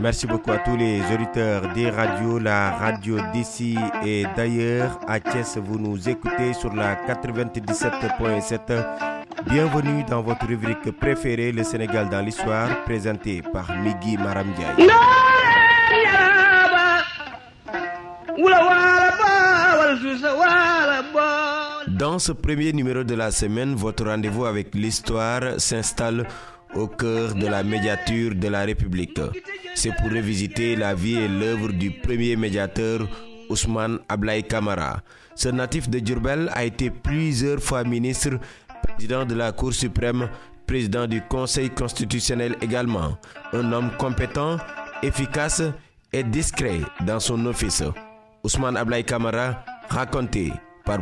Merci beaucoup à tous les auditeurs des radios, la radio d'ici et d'ailleurs. À vous nous écoutez sur la 97.7. Bienvenue dans votre rubrique préférée, le Sénégal dans l'histoire, présentée par Migui Maramdiaye. Dans ce premier numéro de la semaine, votre rendez-vous avec l'histoire s'installe au cœur de la médiature de la République. C'est pour revisiter la vie et l'œuvre du premier médiateur Ousmane Ablaï Kamara. Ce natif de Djurbel a été plusieurs fois ministre, président de la Cour suprême, président du Conseil constitutionnel également. Un homme compétent, efficace et discret dans son office. Ousmane Ablaï Kamara raconté par.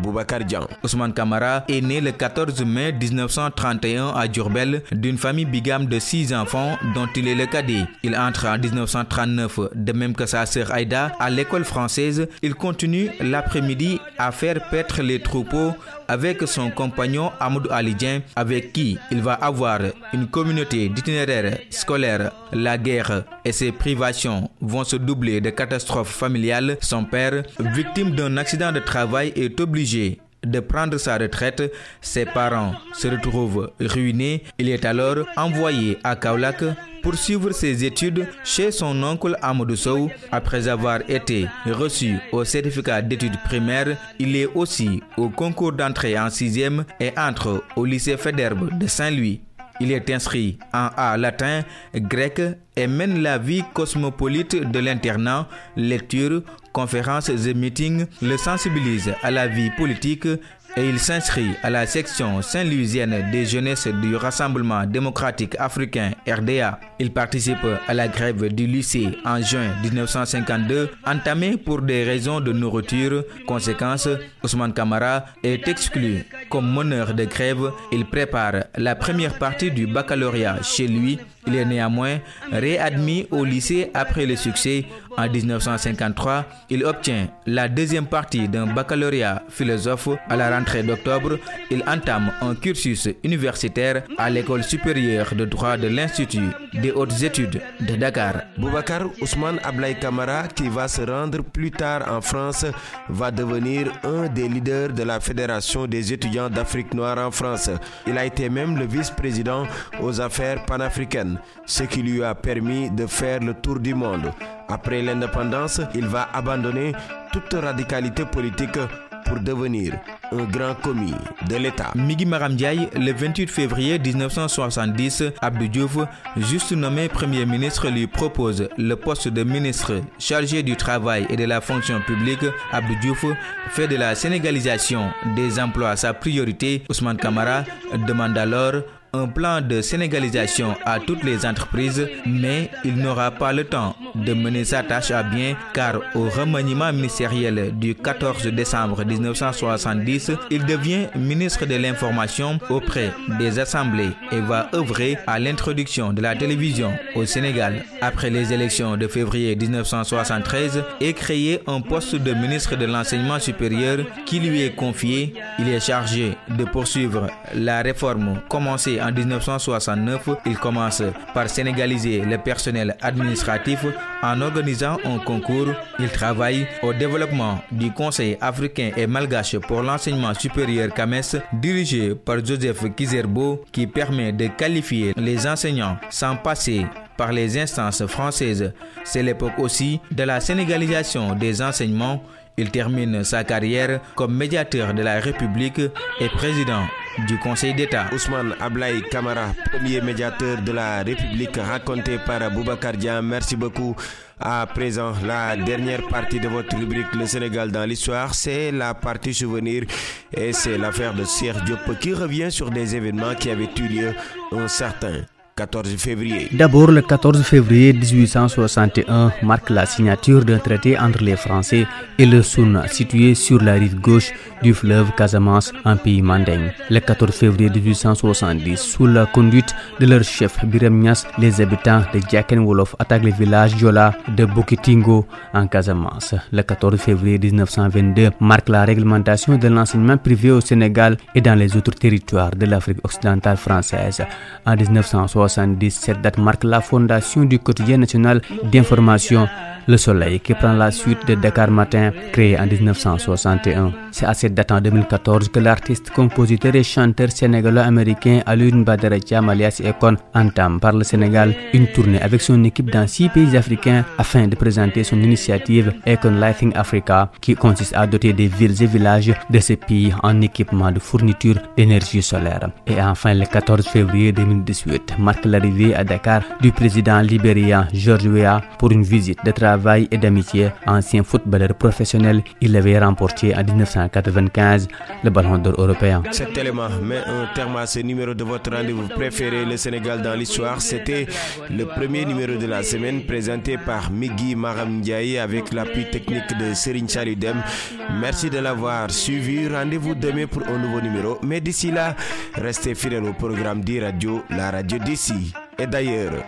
Ousmane Kamara est né le 14 mai 1931 à Djurbel d'une famille bigame de six enfants dont il est le cadet. Il entre en 1939 de même que sa sœur Aïda à l'école française. Il continue l'après-midi à faire paître les troupeaux avec son compagnon Amadou Alidien avec qui il va avoir une communauté d'itinéraires scolaires. La guerre et ses privations vont se doubler de catastrophes familiales. Son père, victime d'un accident de travail, est obligé de prendre sa retraite, ses parents se retrouvent ruinés. Il est alors envoyé à Kaulak pour suivre ses études chez son oncle Amadou Sow. Après avoir été reçu au certificat d'études primaires, il est aussi au concours d'entrée en sixième et entre au lycée Federbe de Saint-Louis. Il est inscrit en A latin, grec et mène la vie cosmopolite de l'internat, lecture, conférences et meetings, le sensibilise à la vie politique et il s'inscrit à la section saint-louisienne des jeunesses du Rassemblement démocratique africain RDA. Il participe à la grève du lycée en juin 1952, entamée pour des raisons de nourriture. Conséquence, Ousmane Kamara est exclu comme meneur de grève. Il prépare la première partie du baccalauréat chez lui. Il est néanmoins réadmis au lycée après le succès. En 1953, il obtient la deuxième partie d'un baccalauréat philosophe. À la rentrée d'octobre, il entame un cursus universitaire à l'école supérieure de droit de l'Institut des hautes études de Dakar. Boubacar Ousmane Ablaï Kamara, qui va se rendre plus tard en France, va devenir un des leaders de la Fédération des étudiants d'Afrique noire en France. Il a été même le vice-président aux affaires panafricaines, ce qui lui a permis de faire le tour du monde. Après l'indépendance, il va abandonner toute radicalité politique pour devenir un grand commis de l'État. Migi Maramdiaye, le 28 février 1970, Abdou Diouf, juste nommé Premier ministre, lui propose le poste de ministre chargé du travail et de la fonction publique. Abdou Diouf fait de la sénégalisation des emplois sa priorité. Ousmane Kamara demande alors un plan de sénégalisation à toutes les entreprises, mais il n'aura pas le temps de mener sa tâche à bien car au remaniement ministériel du 14 décembre 1970, il devient ministre de l'Information auprès des assemblées et va œuvrer à l'introduction de la télévision au Sénégal. Après les élections de février 1973, est créé un poste de ministre de l'Enseignement supérieur qui lui est confié. Il est chargé de poursuivre la réforme commencée en 1969, il commence par sénégaliser le personnel administratif en organisant un concours. Il travaille au développement du Conseil africain et malgache pour l'enseignement supérieur CAMES, dirigé par Joseph Kizerbo, qui permet de qualifier les enseignants sans passer par les instances françaises. C'est l'époque aussi de la sénégalisation des enseignements. Il termine sa carrière comme médiateur de la République et président du Conseil d'État. Ousmane Ablaï Kamara, premier médiateur de la République, raconté par Boubacar. Merci beaucoup. À présent, la dernière partie de votre rubrique Le Sénégal dans l'histoire, c'est la partie souvenir et c'est l'affaire de Serge Diop qui revient sur des événements qui avaient eu lieu un certain 14 février. D'abord, le 14 février 1861 marque la signature d'un traité entre les Français et le Soun, situé sur la rive gauche du fleuve Casamance, en pays manding. Le 14 février 1870, sous la conduite de leur chef Biram Nias, les habitants de Djaken Wolof attaquent le village Jola de Bokitingo en Casamance. Le 14 février 1922 marque la réglementation de l'enseignement privé au Sénégal et dans les autres territoires de l'Afrique occidentale française. En 1960, 1970. Cette date marque la fondation du quotidien national d'information Le Soleil qui prend la suite de Dakar Matin créé en 1961. C'est à cette date en 2014 que l'artiste, compositeur et chanteur sénégalo-américain Alun Badara Thiam alias Ekon entame par le Sénégal une tournée avec son équipe dans six pays africains afin de présenter son initiative Econ Lighting Africa qui consiste à doter des villes et villages de ces pays en équipement de fourniture d'énergie solaire. Et enfin, le 14 février 2018 l'arrivée à Dakar du président libérien George Weah pour une visite de travail et d'amitié. Ancien footballeur professionnel, il avait remporté en 1995 le ballon d'or européen. Cet élément met un terme à ce numéro de votre rendez-vous préféré, le Sénégal dans l'histoire. C'était le premier numéro de la semaine présenté par Migui Maram Ndiaye avec l'appui technique de Serine Chaludem. Merci de l'avoir suivi. Rendez-vous demain pour un nouveau numéro. Mais d'ici là, restez fidèles au programme d'e-radio, la radio d'ici et d'ailleurs.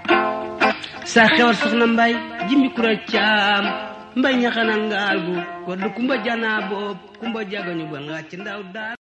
sa xewar soxna mbay jimbi kura caam mbay ñaxana ngaal gu ko du kumba jana boob kumba jagañu daal